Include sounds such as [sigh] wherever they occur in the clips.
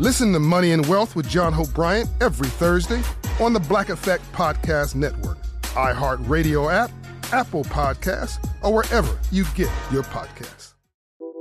Listen to Money and Wealth with John Hope Bryant every Thursday on the Black Effect Podcast Network, iHeartRadio app, Apple Podcasts, or wherever you get your podcasts.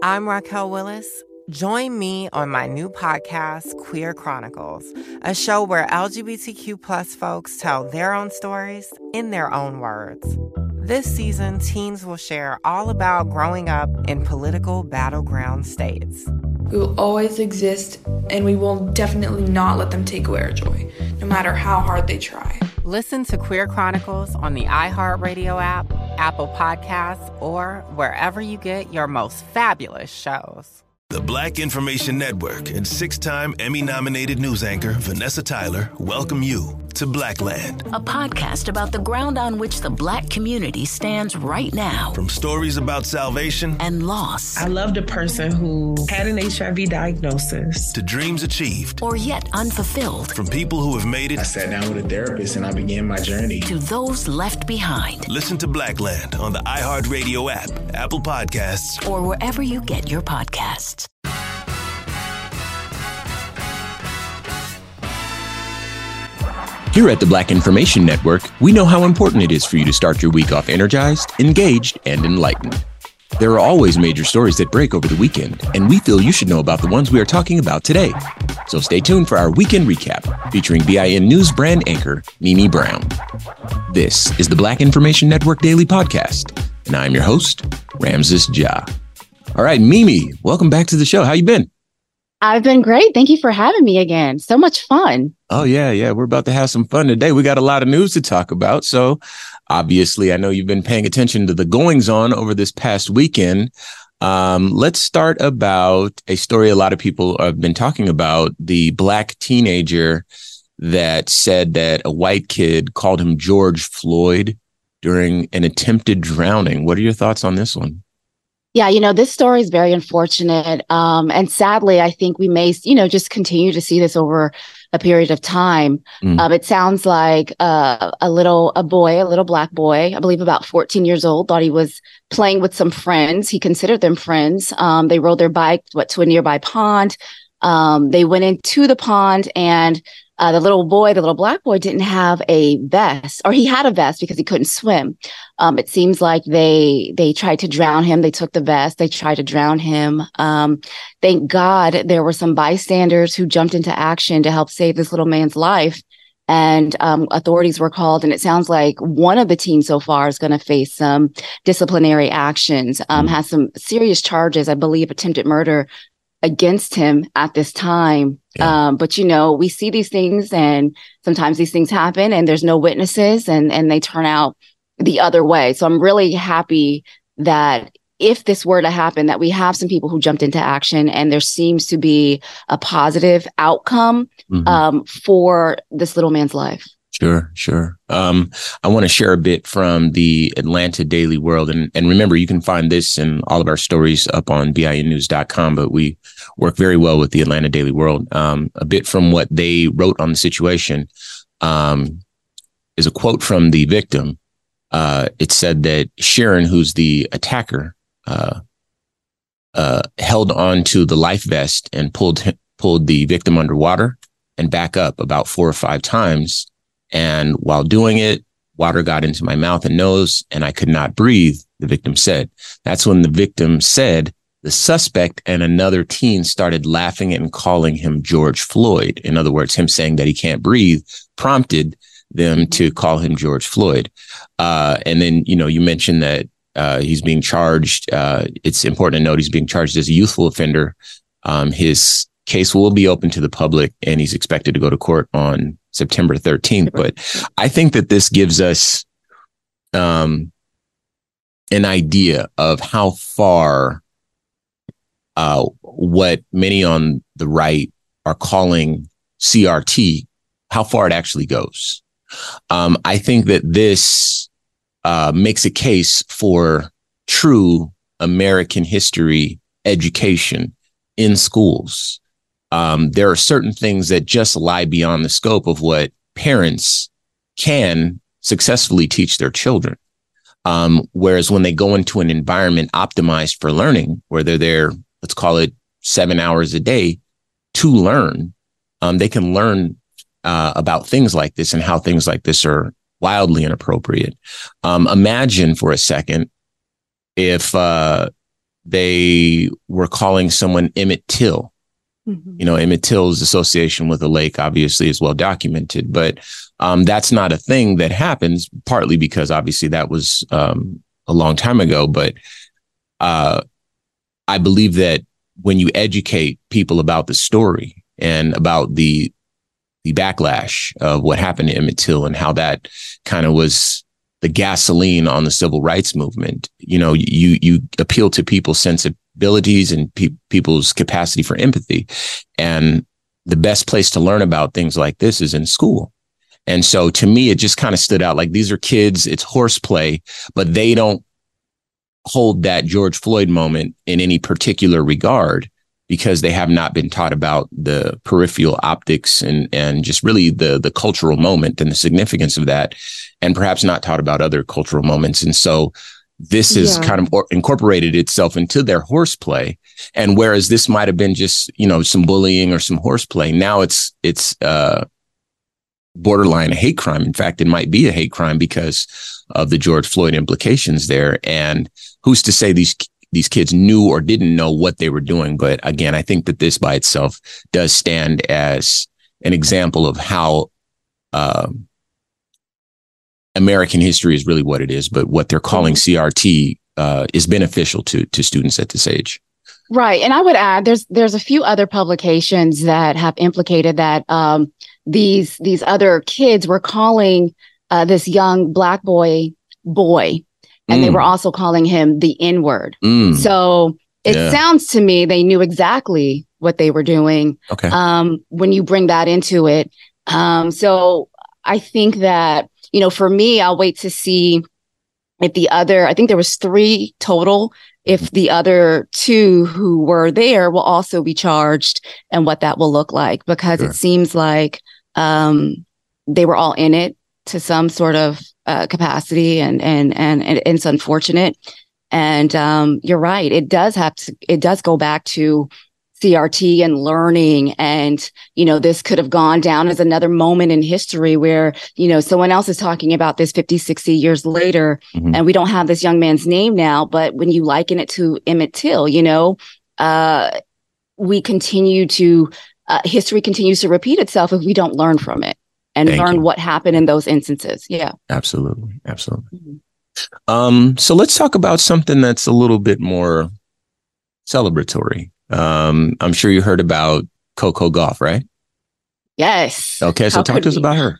I'm Raquel Willis. Join me on my new podcast, Queer Chronicles, a show where LGBTQ plus folks tell their own stories in their own words. This season, teens will share all about growing up in political battleground states. We will always exist, and we will definitely not let them take away our joy, no matter how hard they try. Listen to Queer Chronicles on the iHeartRadio app, Apple Podcasts, or wherever you get your most fabulous shows. The Black Information Network and six time Emmy nominated news anchor Vanessa Tyler welcome you to Blackland, a podcast about the ground on which the black community stands right now. From stories about salvation and loss. I loved a person who had an HIV diagnosis, to dreams achieved or yet unfulfilled. From people who have made it. I sat down with a therapist and I began my journey. To those left behind. Listen to Blackland on the iHeartRadio app, Apple Podcasts, or wherever you get your podcasts. Here at the Black Information Network, we know how important it is for you to start your week off energized, engaged, and enlightened. There are always major stories that break over the weekend, and we feel you should know about the ones we are talking about today. So stay tuned for our weekend recap featuring BIN News brand anchor Mimi Brown. This is the Black Information Network Daily Podcast, and I'm your host, Ramses Ja. All right, Mimi, welcome back to the show. How you been? I've been great. Thank you for having me again. So much fun. Oh, yeah, yeah. We're about to have some fun today. We got a lot of news to talk about. So, obviously, I know you've been paying attention to the goings on over this past weekend. Um, let's start about a story a lot of people have been talking about the black teenager that said that a white kid called him George Floyd during an attempted drowning. What are your thoughts on this one? Yeah, you know, this story is very unfortunate. Um, and sadly, I think we may, you know, just continue to see this over a period of time. Mm. Um, it sounds like uh, a little, a boy, a little black boy, I believe about 14 years old, thought he was playing with some friends. He considered them friends. Um, they rode their bike what, to a nearby pond. Um, they went into the pond and uh, the little boy, the little black boy, didn't have a vest, or he had a vest because he couldn't swim. Um, it seems like they they tried to drown him. They took the vest. They tried to drown him. Um, thank God there were some bystanders who jumped into action to help save this little man's life, and um, authorities were called. And it sounds like one of the teams so far is going to face some disciplinary actions. Mm-hmm. Has some serious charges, I believe, attempted murder against him at this time. Yeah. Um, but you know, we see these things and sometimes these things happen and there's no witnesses and and they turn out the other way. So I'm really happy that if this were to happen, that we have some people who jumped into action and there seems to be a positive outcome mm-hmm. um, for this little man's life. Sure, sure. Um, I want to share a bit from the Atlanta Daily World. And, and remember, you can find this and all of our stories up on BINnews.com, but we work very well with the Atlanta Daily World. Um, a bit from what they wrote on the situation um, is a quote from the victim. Uh, it said that Sharon, who's the attacker, uh, uh, held on to the life vest and pulled pulled the victim underwater and back up about four or five times and while doing it, water got into my mouth and nose and I could not breathe, the victim said. That's when the victim said the suspect and another teen started laughing and calling him George Floyd. In other words, him saying that he can't breathe prompted them to call him George Floyd. Uh, and then, you know, you mentioned that uh, he's being charged. Uh, it's important to note he's being charged as a youthful offender. Um, his case will be open to the public and he's expected to go to court on September 13th. But I think that this gives us um, an idea of how far uh, what many on the right are calling CRT, how far it actually goes. Um, I think that this uh, makes a case for true American history education in schools. Um, there are certain things that just lie beyond the scope of what parents can successfully teach their children. Um, whereas when they go into an environment optimized for learning, where they're there, let's call it seven hours a day to learn, um, they can learn uh, about things like this and how things like this are wildly inappropriate. Um, imagine for a second if uh, they were calling someone Emmett Till. Mm-hmm. You know, Emmett Till's association with the lake obviously is well documented, but um, that's not a thing that happens. Partly because obviously that was um, a long time ago, but uh, I believe that when you educate people about the story and about the the backlash of what happened to Emmett Till and how that kind of was the gasoline on the civil rights movement. You know, you you appeal to people's sensibilities and pe- people's capacity for empathy, and the best place to learn about things like this is in school. And so to me, it just kind of stood out like these are kids, it's horseplay, but they don't hold that George Floyd moment in any particular regard because they have not been taught about the peripheral optics and and just really the the cultural moment and the significance of that and perhaps not taught about other cultural moments and so this has yeah. kind of incorporated itself into their horseplay and whereas this might have been just you know some bullying or some horseplay now it's it's uh borderline a hate crime in fact it might be a hate crime because of the George Floyd implications there and who's to say these these kids knew or didn't know what they were doing. But again, I think that this by itself does stand as an example of how uh, American history is really what it is, but what they're calling. CRT uh, is beneficial to to students at this age. Right, and I would add there's there's a few other publications that have implicated that um, these these other kids were calling uh, this young black boy boy and mm. they were also calling him the N word. Mm. So it yeah. sounds to me they knew exactly what they were doing. Okay. Um, when you bring that into it, um, so I think that you know, for me, I'll wait to see if the other. I think there was three total. If mm-hmm. the other two who were there will also be charged, and what that will look like, because sure. it seems like um, they were all in it to some sort of uh, capacity, and, and and and it's unfortunate. And um, you're right; it does have to. It does go back to CRT and learning. And, you know, this could have gone down as another moment in history where, you know, someone else is talking about this 50, 60 years later. Mm-hmm. And we don't have this young man's name now. But when you liken it to Emmett Till, you know, uh, we continue to, uh, history continues to repeat itself if we don't learn from it and Thank learn you. what happened in those instances. Yeah. Absolutely. Absolutely. Mm-hmm. Um, so let's talk about something that's a little bit more celebratory. Um, I'm sure you heard about Coco Gauff, right? Yes. Okay, so How talk to us about her.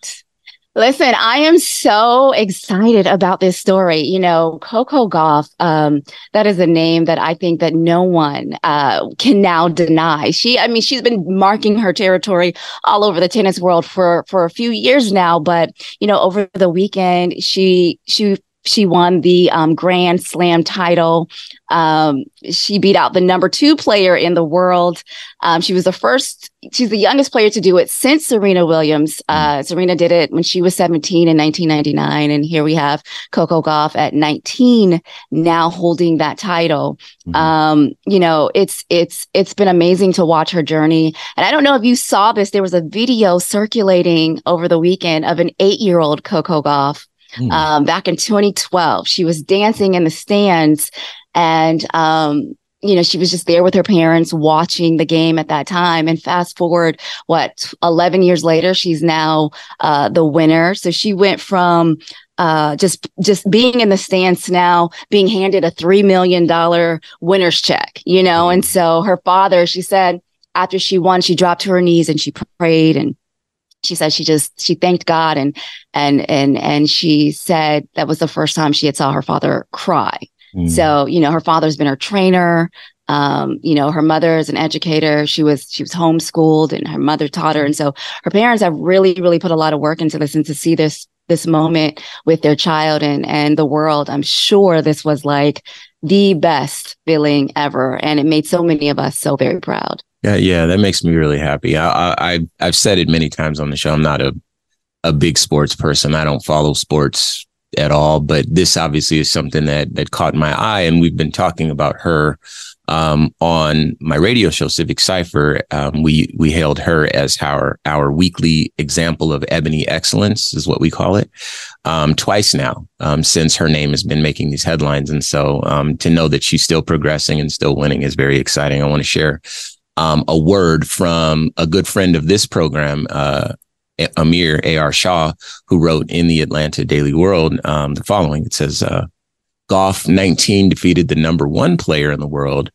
Listen, I am so excited about this story. You know, Coco Gauff, um, that is a name that I think that no one uh, can now deny. She, I mean, she's been marking her territory all over the tennis world for for a few years now. But you know, over the weekend, she she she won the um, Grand Slam title. Um, she beat out the number two player in the world. Um, she was the first, she's the youngest player to do it since Serena Williams. Uh, Serena did it when she was 17 in 1999. And here we have Coco Gauff at 19 now holding that title. Mm-hmm. Um, you know, it's, it's, it's been amazing to watch her journey. And I don't know if you saw this, there was a video circulating over the weekend of an eight year old Coco Gauff mm. um, back in 2012. She was dancing in the stands and, um, you know, she was just there with her parents watching the game at that time. And fast forward, what, 11 years later, she's now uh, the winner. So she went from uh, just just being in the stands now, being handed a three million dollar winner's check, you know. And so her father, she said, after she won, she dropped to her knees and she prayed and she said she just she thanked God and and and and she said that was the first time she had saw her father cry. Mm. So, you know, her father's been her trainer. Um, you know, her mother is an educator. She was she was homeschooled, and her mother taught her, and so her parents have really really put a lot of work into this. And to see this this moment with their child and and the world, I'm sure this was like the best feeling ever, and it made so many of us so very proud. Yeah, yeah, that makes me really happy. I, I I've said it many times on the show. I'm not a a big sports person. I don't follow sports at all, but this obviously is something that that caught my eye, and we've been talking about her um, on my radio show, Civic Cipher. Um, we we hailed her as our our weekly example of ebony excellence, is what we call it, um, twice now um, since her name has been making these headlines, and so um, to know that she's still progressing and still winning is very exciting. I want to share um, a word from a good friend of this program, uh, Amir A.R. Shaw, who wrote in the Atlanta Daily World um, the following. It says, uh, Gauff 19 defeated the number one player in the world,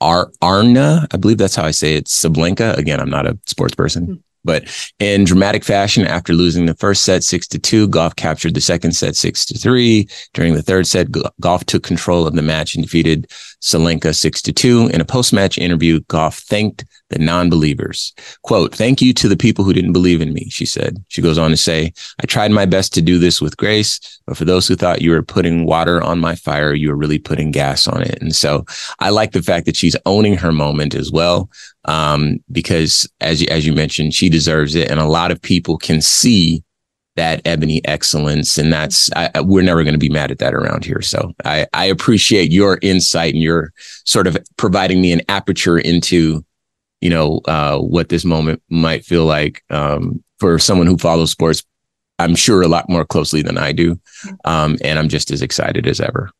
Ar- Arna, I believe that's how I say it, Sabalenka. Again, I'm not a sports person. But in dramatic fashion, after losing the first set six to two, Gauff captured the second set six to three. During the third set, Gauff took control of the match and defeated Salenka six to two. In a post-match interview, Gauff thanked the non-believers. Quote, thank you to the people who didn't believe in me, she said. She goes on to say, I tried my best to do this with grace, but for those who thought you were putting water on my fire, you were really putting gas on it. And so I like the fact that she's owning her moment as well. Um, because as you, as you mentioned, she deserves it. And a lot of people can see that ebony excellence. And that's, I, we're never going to be mad at that around here. So I, I appreciate your insight and your sort of providing me an aperture into, you know, uh, what this moment might feel like, um, for someone who follows sports, I'm sure a lot more closely than I do. Um, and I'm just as excited as ever.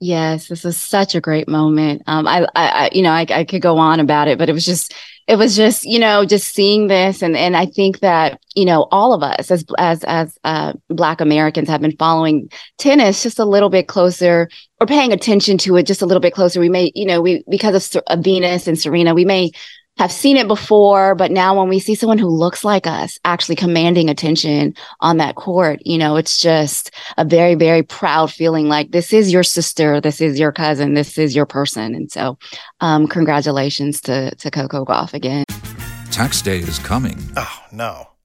Yes, this is such a great moment. Um, I, I, you know, I, I could go on about it, but it was just, it was just, you know, just seeing this, and and I think that you know all of us as as as uh, Black Americans have been following tennis just a little bit closer or paying attention to it just a little bit closer. We may, you know, we because of, of Venus and Serena, we may have seen it before, but now when we see someone who looks like us actually commanding attention on that court, you know, it's just a very, very proud feeling like this is your sister, this is your cousin, this is your person. And so, um, congratulations to, to Coco Gauff again. Tax day is coming. Oh, no.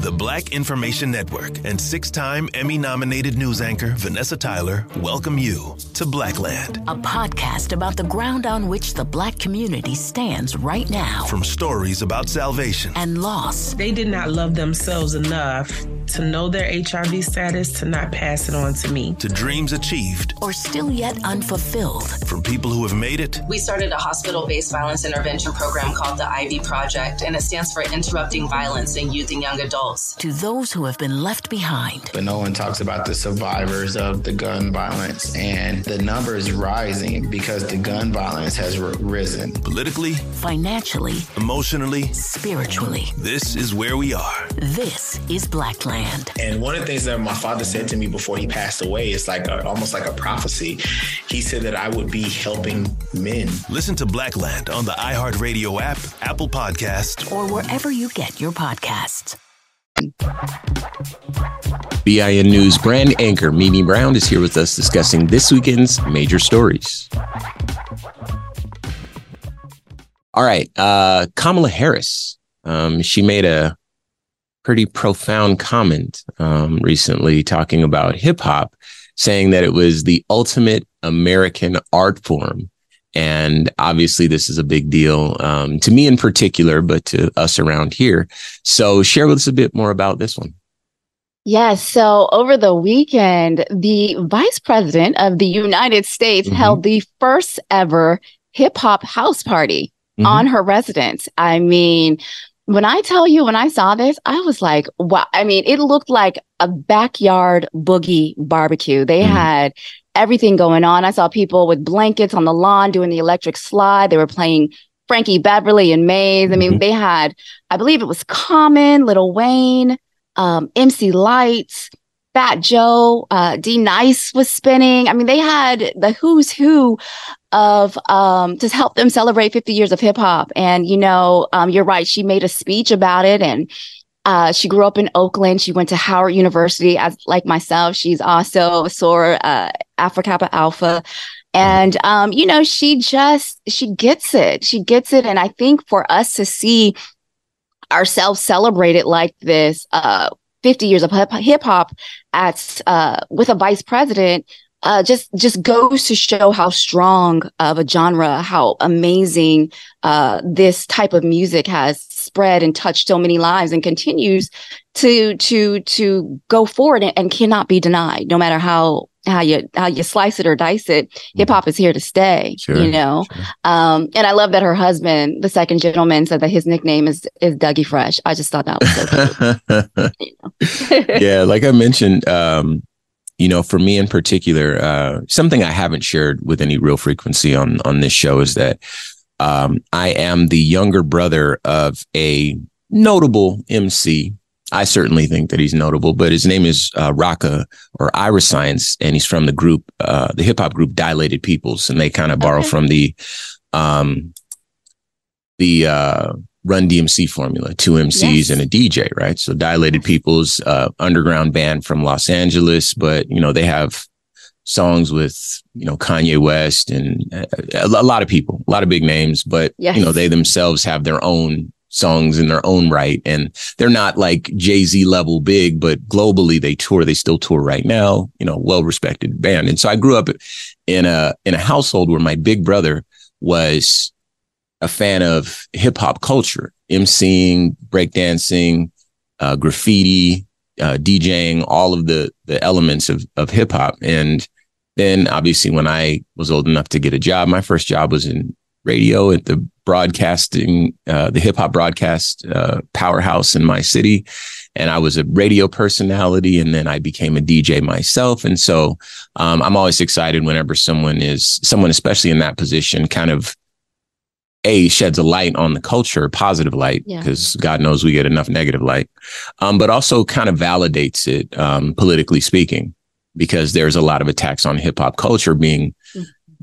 The Black Information Network and six time Emmy nominated news anchor Vanessa Tyler welcome you to Blackland, a podcast about the ground on which the black community stands right now. From stories about salvation. And loss, they did not love themselves enough to know their HIV status to not pass it on to me, to dreams achieved. Or still yet unfulfilled. From people who have made it, we started a hospital based violence intervention program called the Ivy Project, and it stands for Interrupting Violence in Youth and Young Adults to those who have been left behind. But no one talks about the survivors of the gun violence, and the number is rising because the gun violence has r- risen. Politically, financially, emotionally, spiritually. This is where we are. This is Blackland. Blackland. And one of the things that my father said to me before he passed away is like a, almost like a prophecy. He said that I would be helping men. Listen to Blackland on the iHeartRadio app, Apple Podcast, or wherever you get your podcasts. BIN News brand anchor Mimi Brown is here with us discussing this weekend's major stories. All right, uh, Kamala Harris. Um, she made a pretty profound comment um, recently talking about hip hop, saying that it was the ultimate American art form. And obviously, this is a big deal um, to me in particular, but to us around here. So, share with us a bit more about this one. Yes. So over the weekend, the vice president of the United States mm-hmm. held the first ever hip hop house party mm-hmm. on her residence. I mean, when I tell you, when I saw this, I was like, wow. I mean, it looked like a backyard boogie barbecue. They mm-hmm. had everything going on. I saw people with blankets on the lawn doing the electric slide. They were playing Frankie Beverly and Maze. I mean, mm-hmm. they had, I believe it was Common, Lil Wayne um, MC Lyte, Fat Joe, uh, D-Nice was spinning. I mean, they had the who's who of um, to help them celebrate 50 years of hip hop. And, you know, um, you're right. She made a speech about it and uh, she grew up in Oakland. She went to Howard University as like myself. She's also a uh, Alpha Kappa Alpha. And, um, you know, she just, she gets it. She gets it. And I think for us to see ourselves celebrated like this uh 50 years of hip hop at uh with a vice president uh just just goes to show how strong of a genre how amazing uh this type of music has spread and touched so many lives and continues to to to go forward and, and cannot be denied no matter how how you how you slice it or dice it, mm-hmm. hip hop is here to stay. Sure, you know, sure. um, and I love that her husband, the second gentleman, said that his nickname is is Dougie Fresh. I just thought that was so cool. [laughs] yeah, [laughs] like I mentioned, um, you know, for me in particular, uh, something I haven't shared with any real frequency on on this show is that um, I am the younger brother of a notable MC I certainly think that he's notable, but his name is uh, Rakaa or Iriscience, and he's from the group, uh, the hip hop group Dilated Peoples, and they kind of borrow okay. from the, um, the uh, Run DMC formula, two MCs yes. and a DJ, right? So Dilated Peoples, uh, underground band from Los Angeles, but you know they have songs with you know Kanye West and uh, a, a lot of people, a lot of big names, but yes. you know they themselves have their own songs in their own right. And they're not like Jay Z level big, but globally they tour. They still tour right now, you know, well respected band. And so I grew up in a, in a household where my big brother was a fan of hip hop culture, emceeing, breakdancing, uh, graffiti, uh, DJing, all of the, the elements of, of hip hop. And then obviously when I was old enough to get a job, my first job was in radio at the broadcasting, uh, the hip hop broadcast uh, powerhouse in my city. And I was a radio personality, and then I became a DJ myself. And so um, I'm always excited whenever someone is someone, especially in that position, kind of a sheds a light on the culture, positive light, because yeah. God knows we get enough negative light, um, but also kind of validates it um, politically speaking, because there's a lot of attacks on hip hop culture being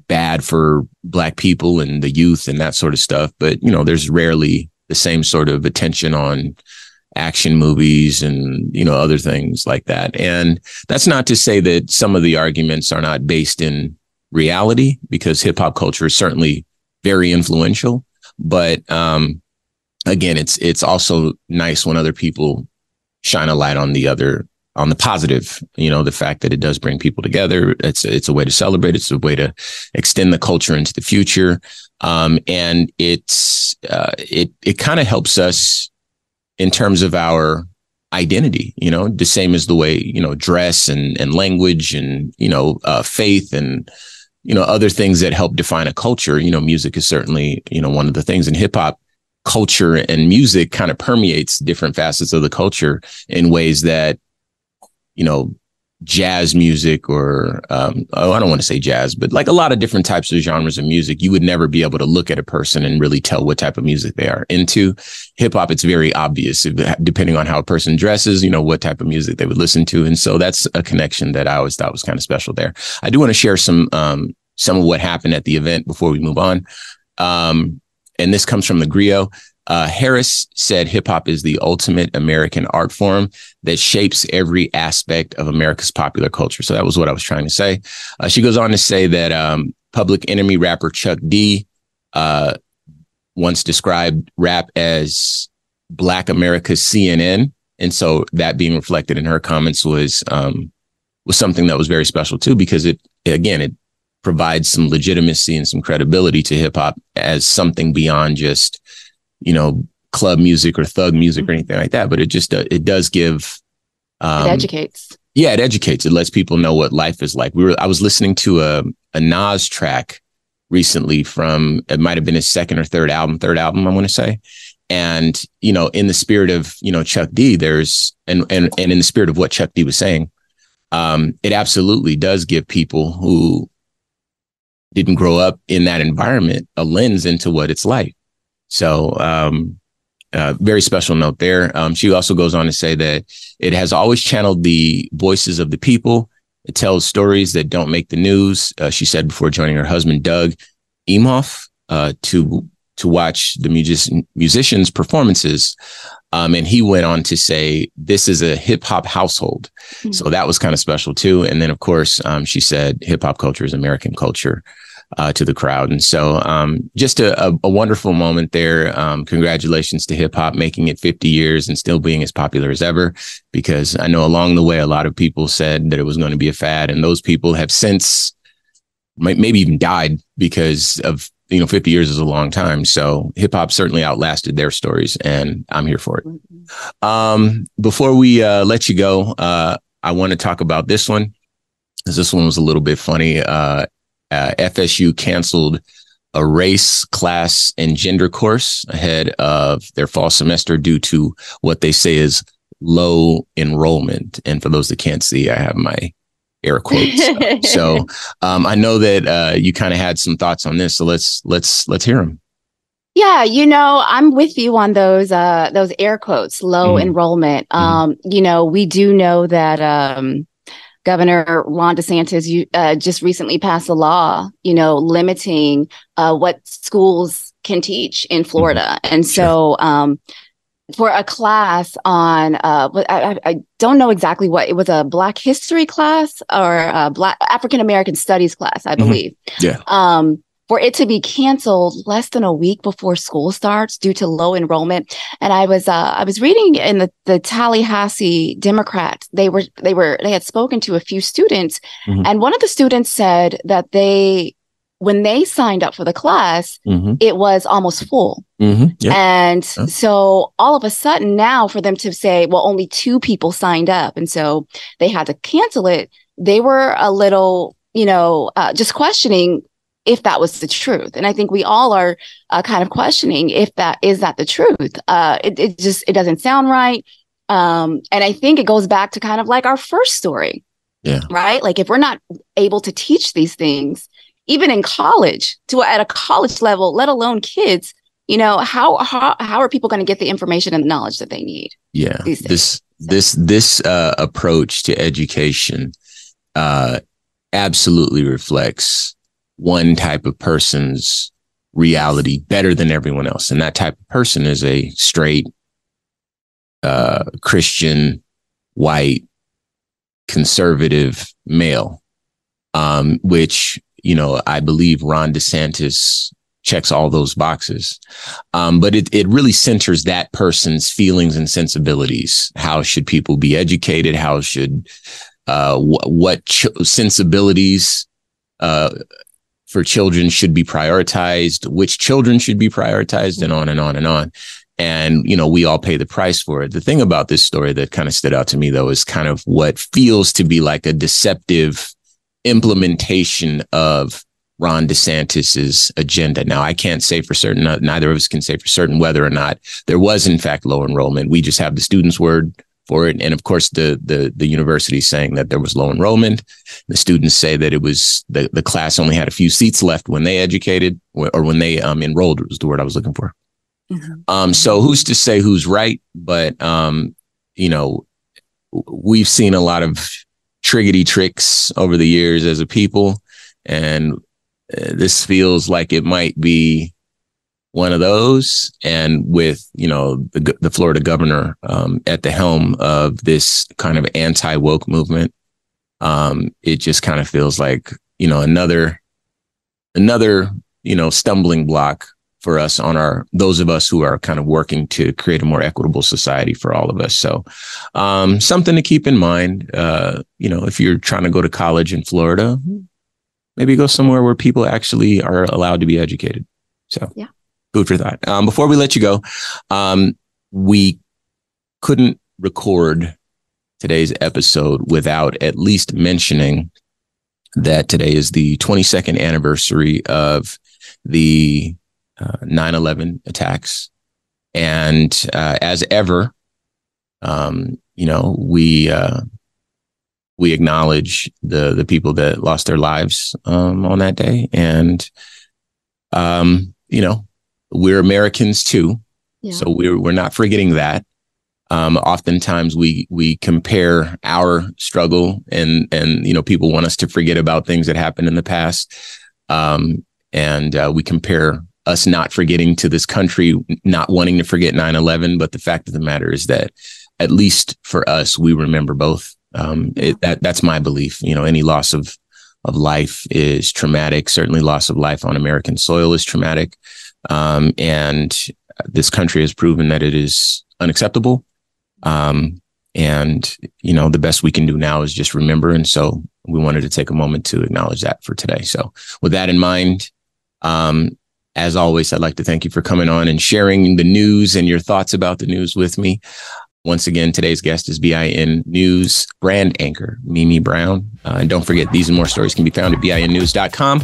bad for black people and the youth and that sort of stuff. But, you know, there's rarely the same sort of attention on action movies and, you know, other things like that. And that's not to say that some of the arguments are not based in reality because hip hop culture is certainly very influential. But, um, again, it's, it's also nice when other people shine a light on the other on the positive, you know, the fact that it does bring people together. It's it's a way to celebrate. It's a way to extend the culture into the future, um, and it's uh, it it kind of helps us in terms of our identity. You know, the same as the way you know dress and and language and you know uh, faith and you know other things that help define a culture. You know, music is certainly you know one of the things in hip hop culture and music kind of permeates different facets of the culture in ways that you know, jazz music or um, oh, I don't want to say jazz, but like a lot of different types of genres of music, you would never be able to look at a person and really tell what type of music they are into. Hip hop, it's very obvious depending on how a person dresses, you know, what type of music they would listen to. And so that's a connection that I always thought was kind of special there. I do want to share some um, some of what happened at the event before we move on. Um, and this comes from the Grio. Uh, Harris said hip hop is the ultimate American art form that shapes every aspect of America's popular culture. So that was what I was trying to say. Uh, she goes on to say that um, Public Enemy rapper Chuck D uh, once described rap as Black America's CNN, and so that being reflected in her comments was um, was something that was very special too, because it again it provides some legitimacy and some credibility to hip hop as something beyond just you know, club music or thug music mm-hmm. or anything like that, but it just uh, it does give um, it educates. Yeah, it educates. It lets people know what life is like. We were I was listening to a a Nas track recently from it might have been his second or third album, third album I want to say. And you know, in the spirit of you know Chuck D, there's and and and in the spirit of what Chuck D was saying, um, it absolutely does give people who didn't grow up in that environment a lens into what it's like. So, um, uh, very special note there. Um, she also goes on to say that it has always channeled the voices of the people. It tells stories that don't make the news. Uh, she said before joining her husband Doug Emhoff uh, to to watch the music- musicians' performances. Um, and he went on to say, "This is a hip hop household." Mm-hmm. So that was kind of special too. And then, of course, um, she said, "Hip hop culture is American culture." Uh, to the crowd. And so, um, just a, a, a, wonderful moment there. Um, congratulations to hip hop making it 50 years and still being as popular as ever. Because I know along the way, a lot of people said that it was going to be a fad, and those people have since maybe even died because of you know 50 years is a long time so hip hop certainly outlasted their stories and i'm here for it um, before we uh, let you go uh, i want to talk about this one because this one was a little bit funny uh, uh, FSU canceled a race, class, and gender course ahead of their fall semester due to what they say is low enrollment. And for those that can't see, I have my air quotes. [laughs] so um, I know that uh, you kind of had some thoughts on this. So let's let's let's hear them. Yeah, you know, I'm with you on those uh those air quotes, low mm-hmm. enrollment. Mm-hmm. Um, mm-hmm. you know, we do know that um Governor Ron DeSantis you, uh, just recently passed a law, you know, limiting uh, what schools can teach in mm-hmm. Florida. And so, um, for a class on, uh, I, I, don't know exactly what it was a Black History class or a Black African American Studies class, I mm-hmm. believe. Mm-hmm. Yeah. Um, for it to be canceled less than a week before school starts due to low enrollment. And I was uh, I was reading in the the Tallahassee Democrat. They were they were they had spoken to a few students, mm-hmm. and one of the students said that they when they signed up for the class, mm-hmm. it was almost full. Mm-hmm. Yep. And yep. so all of a sudden now for them to say, well, only two people signed up. And so they had to cancel it. They were a little, you know, uh, just questioning if that was the truth. And I think we all are uh, kind of questioning if that is that the truth. Uh, it, it just it doesn't sound right. Um, and I think it goes back to kind of like our first story. Yeah. Right. Like if we're not able to teach these things, even in college, to at a college level, let alone kids, you know, how how how are people going to get the information and the knowledge that they need? Yeah. This this this uh, approach to education uh, absolutely reflects one type of person's reality better than everyone else. And that type of person is a straight, uh, Christian, white, conservative male, um, which, you know, I believe Ron DeSantis checks all those boxes. Um, but it, it really centers that person's feelings and sensibilities. How should people be educated? How should, uh, wh- what ch- sensibilities, uh, for children should be prioritized, which children should be prioritized, and on and on and on. And, you know, we all pay the price for it. The thing about this story that kind of stood out to me, though, is kind of what feels to be like a deceptive implementation of Ron DeSantis's agenda. Now, I can't say for certain, neither of us can say for certain whether or not there was, in fact, low enrollment. We just have the students' word for it. And of course, the the the university saying that there was low enrollment. The students say that it was the the class only had a few seats left when they educated or when they um, enrolled was the word I was looking for. Mm-hmm. Um, so who's to say who's right? But um, you know, we've seen a lot of triggity tricks over the years as a people, and uh, this feels like it might be one of those. And with, you know, the, the Florida governor um, at the helm of this kind of anti woke movement, um, it just kind of feels like, you know, another, another, you know, stumbling block for us on our, those of us who are kind of working to create a more equitable society for all of us. So, um, something to keep in mind, uh, you know, if you're trying to go to college in Florida, maybe go somewhere where people actually are allowed to be educated. So, yeah food for thought. Um, before we let you go, um, we couldn't record today's episode without at least mentioning that today is the 22nd anniversary of the uh, 9-11 attacks. And uh, as ever, um, you know, we uh, we acknowledge the the people that lost their lives um, on that day, and um, you know, we're Americans too. Yeah. So we're, we're not forgetting that. Um, oftentimes we, we compare our struggle and, and, you know, people want us to forget about things that happened in the past. Um, and, uh, we compare us not forgetting to this country, not wanting to forget 9-11. But the fact of the matter is that at least for us, we remember both. Um, it, that, that's my belief. You know, any loss of, of life is traumatic. Certainly loss of life on American soil is traumatic. Um, and this country has proven that it is unacceptable. Um, and, you know, the best we can do now is just remember. And so we wanted to take a moment to acknowledge that for today. So with that in mind, um, as always, I'd like to thank you for coming on and sharing the news and your thoughts about the news with me. Once again, today's guest is BIN News brand anchor, Mimi Brown. Uh, and don't forget, these and more stories can be found at BINnews.com.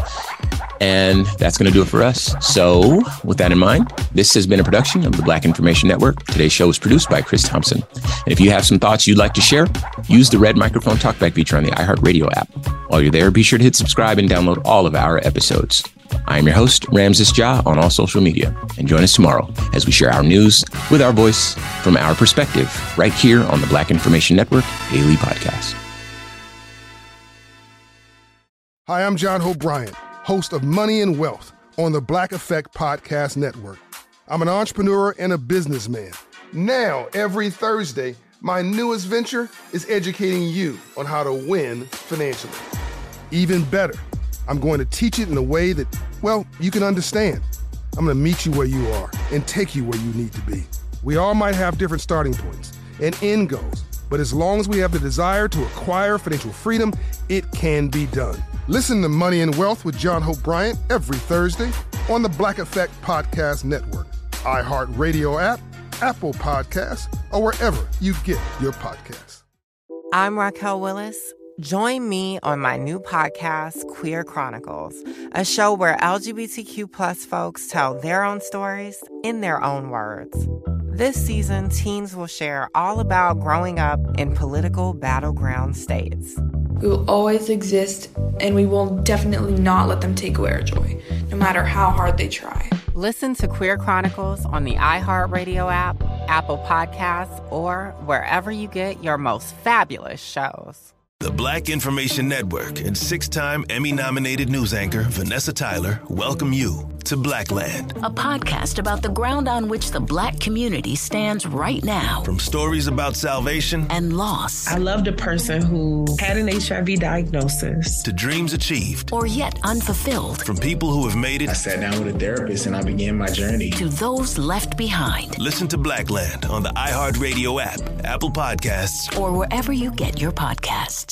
And that's going to do it for us. So, with that in mind, this has been a production of the Black Information Network. Today's show was produced by Chris Thompson. And if you have some thoughts you'd like to share, use the red microphone talkback feature on the iHeartRadio app. While you're there, be sure to hit subscribe and download all of our episodes. I am your host, Ramses Ja, on all social media. And join us tomorrow as we share our news with our voice from our perspective right here on the Black Information Network Daily Podcast. Hi, I'm John Hope Bryant, host of Money and Wealth on the Black Effect Podcast Network. I'm an entrepreneur and a businessman. Now, every Thursday, my newest venture is educating you on how to win financially. Even better, I'm going to teach it in a way that, well, you can understand. I'm going to meet you where you are and take you where you need to be. We all might have different starting points and end goals, but as long as we have the desire to acquire financial freedom, it can be done. Listen to Money and Wealth with John Hope Bryant every Thursday on the Black Effect Podcast Network, iHeartRadio app, Apple Podcasts, or wherever you get your podcasts. I'm Raquel Willis. Join me on my new podcast, Queer Chronicles, a show where LGBTQ plus folks tell their own stories in their own words. This season, teens will share all about growing up in political battleground states. We will always exist, and we will definitely not let them take away our joy, no matter how hard they try. Listen to Queer Chronicles on the iHeartRadio app, Apple Podcasts, or wherever you get your most fabulous shows. The Black Information Network and six time Emmy nominated news anchor Vanessa Tyler welcome you to Blackland, a podcast about the ground on which the black community stands right now. From stories about salvation and loss. I loved a person who had an HIV diagnosis, to dreams achieved or yet unfulfilled. From people who have made it. I sat down with a therapist and I began my journey. To those left behind. Listen to Blackland on the iHeartRadio app, Apple Podcasts, or wherever you get your podcasts.